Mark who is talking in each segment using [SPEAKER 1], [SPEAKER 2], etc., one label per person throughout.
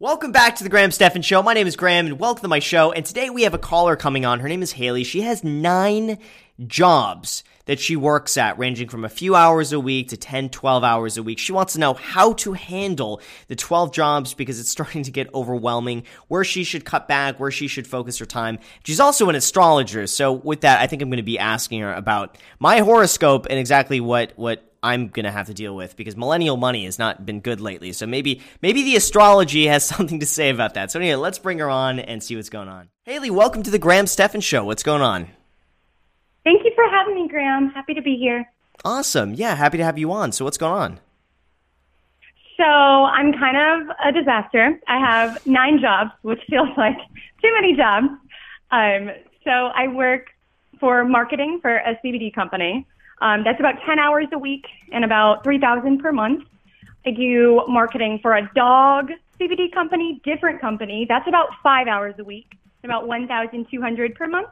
[SPEAKER 1] Welcome back to the Graham Stephan Show. My name is Graham, and welcome to my show. And today we have a caller coming on. Her name is Haley. She has nine jobs that she works at, ranging from a few hours a week to 10, 12 hours a week. She wants to know how to handle the 12 jobs because it's starting to get overwhelming, where she should cut back, where she should focus her time. She's also an astrologer. So with that, I think I'm going to be asking her about my horoscope and exactly what, what I'm gonna have to deal with because millennial money has not been good lately. So maybe maybe the astrology has something to say about that. So anyway, let's bring her on and see what's going on. Haley, welcome to the Graham Stephan Show. What's going on?
[SPEAKER 2] Thank you for having me, Graham. Happy to be here.
[SPEAKER 1] Awesome. Yeah, happy to have you on. So what's going on?
[SPEAKER 2] So I'm kind of a disaster. I have nine jobs, which feels like too many jobs. Um, so I work for marketing for a CBD company. Um, that's about 10 hours a week and about 3000 per month. I do marketing for a dog CBD company, different company. That's about five hours a week, about 1,200 per month.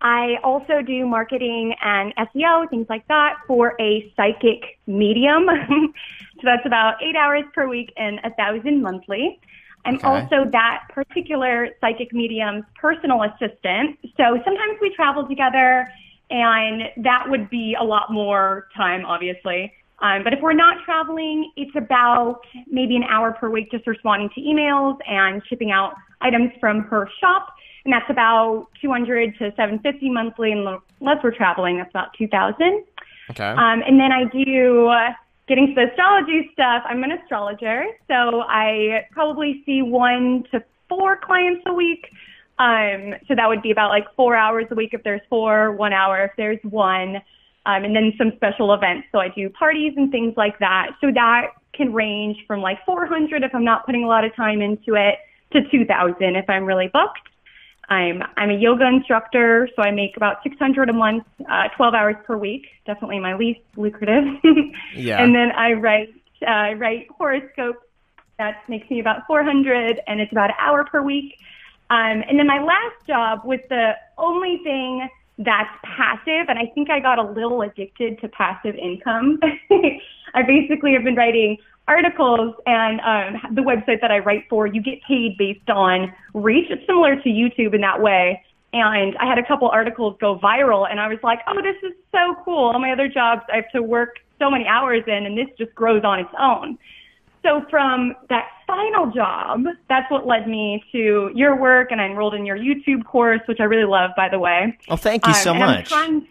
[SPEAKER 2] I also do marketing and SEO, things like that, for a psychic medium. so that's about eight hours per week and a thousand monthly. I'm okay. also that particular psychic medium's personal assistant. So sometimes we travel together and that would be a lot more time, obviously. Um, but if we're not traveling, it's about maybe an hour per week just responding to emails and shipping out items from her shop. And that's about 200 to 750 monthly. And unless we're traveling, that's about 2000.
[SPEAKER 1] Okay.
[SPEAKER 2] Um, and then I do, uh, getting to the astrology stuff, I'm an astrologer. So I probably see one to four clients a week. Um, so that would be about like four hours a week if there's four, one hour if there's one, um, and then some special events. So I do parties and things like that. So that can range from like 400 if I'm not putting a lot of time into it to 2,000 if I'm really booked. I'm I'm a yoga instructor, so I make about 600 a month, uh, 12 hours per week. Definitely my least lucrative.
[SPEAKER 1] yeah.
[SPEAKER 2] And then I write uh, I write horoscopes. That makes me about 400, and it's about an hour per week. Um, and then my last job was the only thing that's passive, and I think I got a little addicted to passive income. I basically have been writing articles, and um, the website that I write for, you get paid based on reach. It's similar to YouTube in that way. And I had a couple articles go viral, and I was like, oh, this is so cool. All my other jobs, I have to work so many hours in, and this just grows on its own. So from that final job, that's what led me to your work, and I enrolled in your YouTube course, which I really love, by the way.
[SPEAKER 1] Oh, thank you um, so much.
[SPEAKER 2] Trying,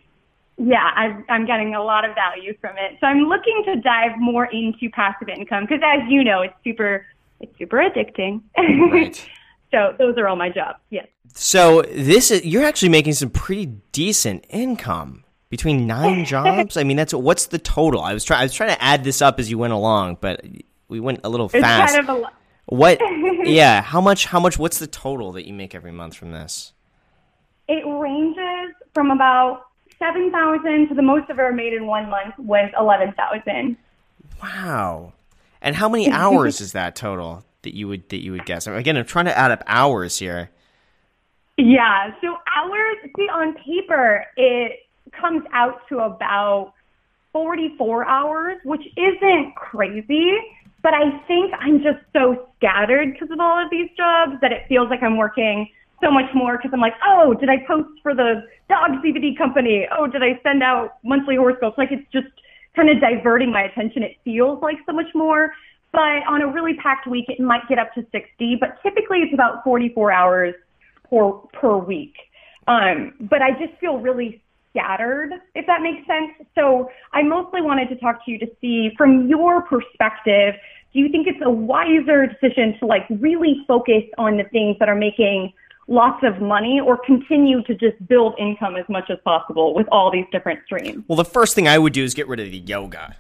[SPEAKER 2] yeah, i I'm getting a lot of value from it. So I'm looking to dive more into passive income because, as you know, it's super, it's super addicting.
[SPEAKER 1] Right.
[SPEAKER 2] so those are all my jobs. Yes.
[SPEAKER 1] So this is you're actually making some pretty decent income between nine jobs. I mean, that's what's the total? I was trying. I was trying to add this up as you went along, but we went a little
[SPEAKER 2] it's
[SPEAKER 1] fast.
[SPEAKER 2] Kind of a
[SPEAKER 1] what? yeah. How much? How much? What's the total that you make every month from this?
[SPEAKER 2] It ranges from about seven thousand to the most I've ever made in one month was eleven thousand.
[SPEAKER 1] Wow. And how many hours is that total that you would that you would guess? Again, I'm trying to add up hours here.
[SPEAKER 2] Yeah. So hours. See, on paper, it comes out to about 44 hours, which isn't crazy. But I think I'm just so scattered because of all of these jobs that it feels like I'm working so much more because I'm like, oh, did I post for the dog CBD company? Oh, did I send out monthly horoscopes? Like it's just kind of diverting my attention. It feels like so much more. But on a really packed week, it might get up to 60, but typically it's about 44 hours per, per week. Um, but I just feel really scattered, if that makes sense. So I mostly wanted to talk to you to see from your perspective, do you think it's a wiser decision to like really focus on the things that are making lots of money or continue to just build income as much as possible with all these different streams?
[SPEAKER 1] Well, the first thing I would do is get rid of the yoga.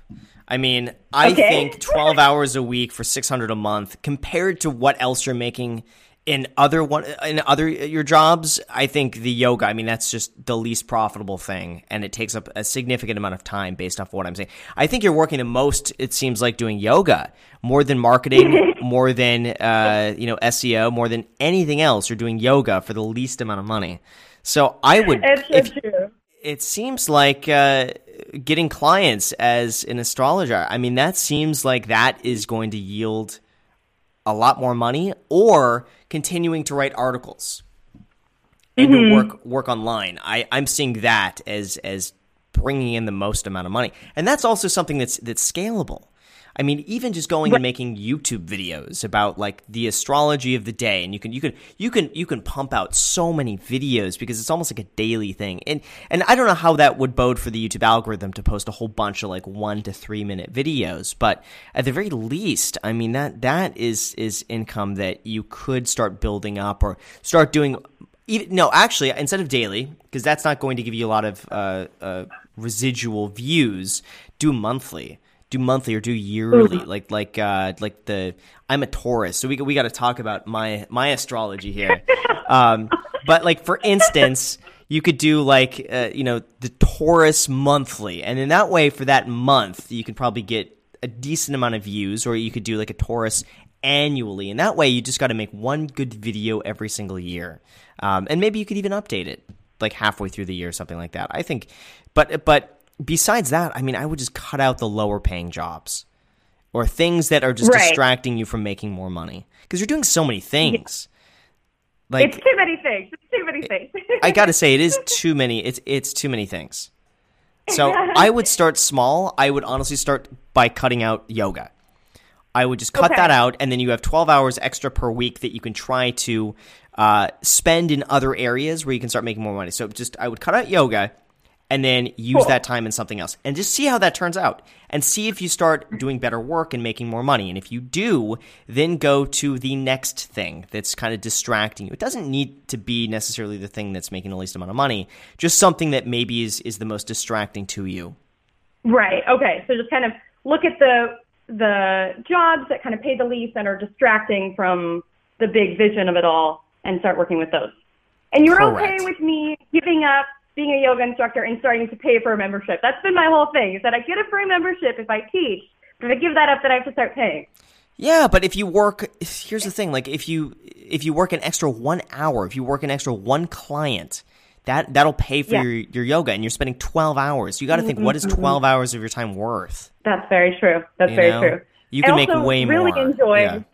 [SPEAKER 1] I mean, I okay. think 12 hours a week for 600 a month compared to what else you're making in other one in other your jobs i think the yoga i mean that's just the least profitable thing and it takes up a significant amount of time based off what i'm saying. I think you're working the most it seems like doing yoga more than marketing more than uh, you know seo more than anything else. You're doing yoga for the least amount of money. So i would
[SPEAKER 2] it's true.
[SPEAKER 1] it seems like uh, getting clients as an astrologer i mean that seems like that is going to yield a lot more money or continuing to write articles and
[SPEAKER 2] Mm-hmm.
[SPEAKER 1] to work work online. I, I'm seeing that as as bringing in the most amount of money, and that's also something that's that's scalable. I mean, even just going and making YouTube videos about like the astrology of the day, and you can you can you can you can pump out so many videos because it's almost like a daily thing. And and I don't know how that would bode for the YouTube algorithm to post a whole bunch of like one to three minute videos, but at the very least, I mean that that is is income that you could start building up or start doing even, no, actually, instead of daily, because that's not going to give you a lot of uh, uh, residual views. Do monthly, do monthly, or do yearly. Like like uh, like the I'm a Taurus, so we we got to talk about my my astrology here. um, but like for instance, you could do like uh, you know the Taurus monthly, and in that way, for that month, you could probably get a decent amount of views, or you could do like a Taurus annually. And that way, you just got to make one good video every single year. Um, and maybe you could even update it like halfway through the year or something like that. I think, but, but besides that, I mean, I would just cut out the lower paying jobs or things that are just
[SPEAKER 2] Right.
[SPEAKER 1] distracting you from making more money because you're doing so many things. Like,
[SPEAKER 2] it's too many things. It's too many things.
[SPEAKER 1] I gotta say, it is too many. It's it's too many things. So I would start small. I would honestly start by cutting out yoga. I would just cut
[SPEAKER 2] Okay.
[SPEAKER 1] that out, and then you have 12 hours extra per week that you can try to uh, spend in other areas where you can start making more money. So just I would cut out yoga, and then use
[SPEAKER 2] Cool.
[SPEAKER 1] that time in something else, and just see how that turns out, and see if you start doing better work and making more money. And if you do, then go to the next thing that's kind of distracting you. It doesn't need to be necessarily the thing that's making the least amount of money, just something that maybe is is the most distracting to you.
[SPEAKER 2] Right. Okay. So just kind of look at the the jobs that kind of pay the least and are distracting from the big vision of it all, and start working with those. And you're
[SPEAKER 1] Correct.
[SPEAKER 2] okay with me giving up being a yoga instructor and starting to pay for a membership. That's been my whole thing. Is that I get a free membership if I teach, but if I give that up, then I have to start paying.
[SPEAKER 1] Yeah, but if you work, here's the thing: like if you if you work an extra one hour, if you work an extra one client, that that'll pay for
[SPEAKER 2] Yeah. Mm-hmm,
[SPEAKER 1] your your yoga, and you're spending twelve hours. You got to think, what is twelve hours of your time worth?
[SPEAKER 2] That's very true. That's
[SPEAKER 1] You
[SPEAKER 2] very
[SPEAKER 1] know?
[SPEAKER 2] true.
[SPEAKER 1] You can make
[SPEAKER 2] also
[SPEAKER 1] way
[SPEAKER 2] really
[SPEAKER 1] more.
[SPEAKER 2] enjoyed.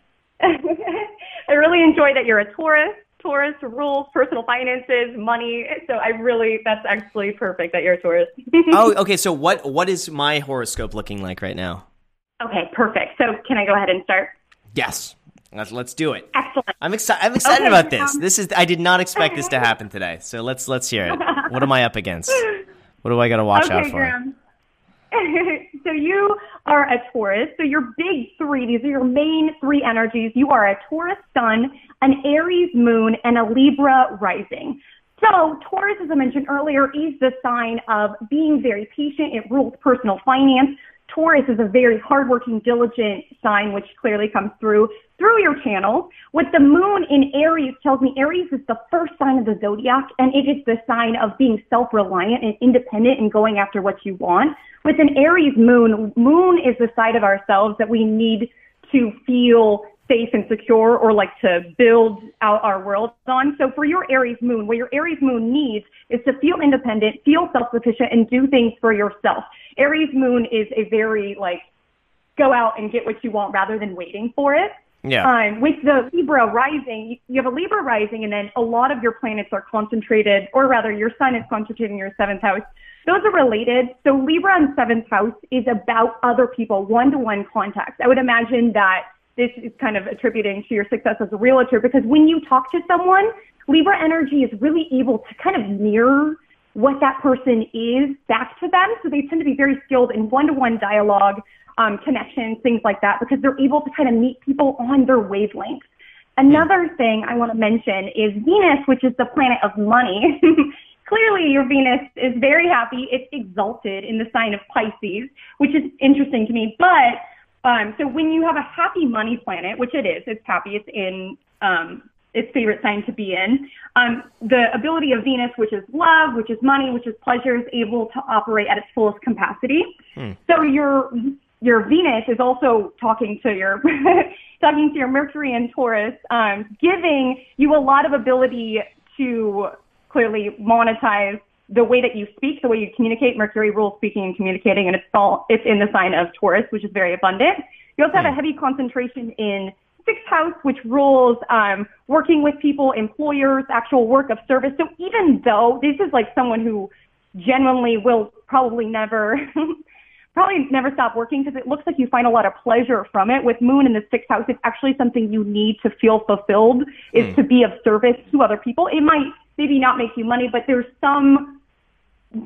[SPEAKER 1] Yeah.
[SPEAKER 2] I really enjoy that you're a Taurus. Taurus rules personal finances, money. So I really, that's actually perfect that you're a Taurus.
[SPEAKER 1] oh, okay. So what what is my horoscope looking like right now?
[SPEAKER 2] okay, perfect. So can I go ahead and start?
[SPEAKER 1] Yes, let's let's do it.
[SPEAKER 2] Excellent.
[SPEAKER 1] I'm excited. I'm excited
[SPEAKER 2] Okay,
[SPEAKER 1] about this.
[SPEAKER 2] um,
[SPEAKER 1] This is I did not expect this to happen today. So let's let's hear it. What am I up against? What do I got to watch out
[SPEAKER 2] okay,
[SPEAKER 1] for?
[SPEAKER 2] So you are a Taurus. So your big three, these are your main three energies. You are a Taurus sun, an Aries moon, and a Libra rising. So Taurus, as I mentioned earlier, is the sign of being very patient. It rules personal finance. Taurus is a very hardworking, diligent sign, which clearly comes through through your channel. With the moon in Aries tells me Aries is the first sign of the zodiac, and it is the sign of being self-reliant and independent and going after what you want. With an Aries moon, moon is the side of ourselves that we need to feel safe and secure or like to build out our world on. So for your Aries moon, what your Aries moon needs is to feel independent, feel self-sufficient, and do things for yourself. Aries moon is a very like go out and get what you want rather than waiting for it.
[SPEAKER 1] Yeah.
[SPEAKER 2] Um, with the Libra rising, you have a Libra rising, and then a lot of your planets are concentrated, or rather, your sun is concentrated in your seventh house. Those are related. So Libra in seventh house is about other people, one-to-one contacts. I would imagine that this is kind of attributing to your success as a realtor because when you talk to someone, Libra energy is really able to kind of mirror what that person is back to them. So they tend to be very skilled in one-to-one dialogue, um, connections, things like that, because they're able to kind of meet people on their wavelength. Another thing I want to mention is Venus, which is the planet of money. Clearly, your Venus is very happy. It's exalted in the sign of Pisces, which is interesting to me. But um, so when you have a happy money planet, which it is, it's happy. It's in um, its favorite sign to be in. Um, the ability of Venus, which is love, which is money, which is pleasure, is able to operate at its fullest capacity. So your your Venus is also talking to your talking to your Mercury and Taurus, um, giving you a lot of ability to clearly monetize the way that you speak, the way you communicate. Mercury rules speaking and communicating, and it's all it's in the sign of Taurus, which is very abundant. You also have a heavy concentration in sixth house, which rules um, working with people, employers, actual work of service. So even though this is like someone who genuinely will probably never probably never stop working because it looks like you find a lot of pleasure from it. With Moon in the sixth house, it's actually something you need to feel fulfilled, is mm. to be of service to other people. It might maybe not make you money, but there's some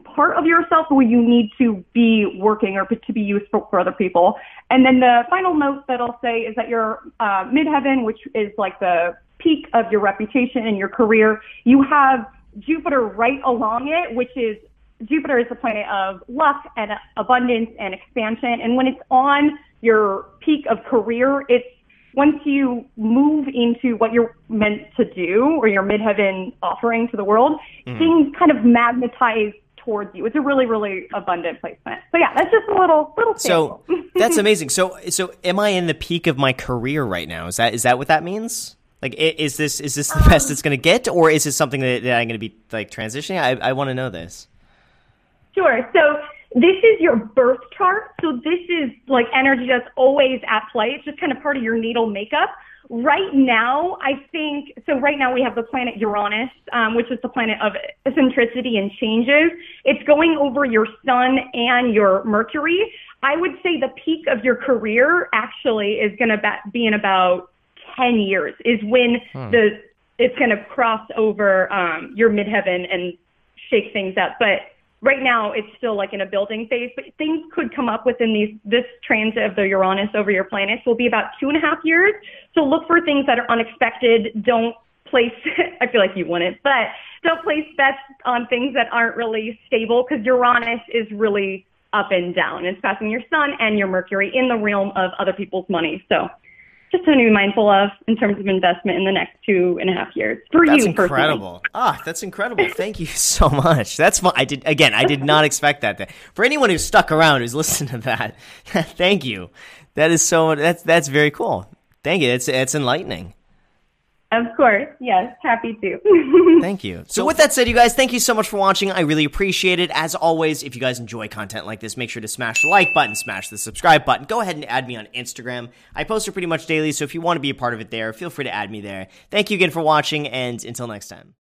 [SPEAKER 2] part of yourself where you need to be working or to be useful for other people. And then the final note that I'll say is that your uh, midheaven, which is like the peak of your reputation and your career, you have Jupiter right along it, which is Jupiter is the planet of luck and abundance and expansion. And when it's on your peak of career, it's once you move into what you're meant to do or your midheaven offering to the world, mm. things kind of magnetize towards you. It's a really, really abundant placement. So yeah, that's just a little little.
[SPEAKER 1] So that's amazing. So so am I in the peak of my career right now? Is that is that what that means? Like, is this is this the um, best it's going to get, or is this something that, that I'm going to be like transitioning? I I want to know this.
[SPEAKER 2] Sure. So this is your birth chart. So this is like energy that's always at play. It's just kind of part of your natal makeup. Right now, I think, so right now we have the planet Uranus, um, which is the planet of eccentricity and changes. It's going over your sun and your Mercury. I would say the peak of your career actually is going to be in about 10 years is when hmm. the, it's going to cross over, um, your midheaven and shake things up. But right now it's still like in a building phase, but things could come up within these this transit of the Uranus over your planets will be about two and a half years. So look for things that are unexpected. Don't place I feel like you wouldn't, but don't place bets on things that aren't really stable because Uranus is really up and down. It's passing your sun and your Mercury in the realm of other people's money. So just something to be mindful of in terms of investment in the next two and a half years for
[SPEAKER 1] that's
[SPEAKER 2] you.
[SPEAKER 1] That's incredible. Ah, that's incredible. Thank you so much. That's my, I did again. I did not expect that. For anyone who's stuck around, who's listened to that, thank you. That is so. That's that's very cool. Thank you. It's it's enlightening.
[SPEAKER 2] Of course. Yes. Happy to.
[SPEAKER 1] thank you. So, with that said, you guys, thank you so much for watching. I really appreciate it. As always, if you guys enjoy content like this, make sure to smash the like button, smash the subscribe button. Go ahead and add me on Instagram. I post it pretty much daily, so if you want to be a part of it there, feel free to add me there. Thank you again for watching, and until next time.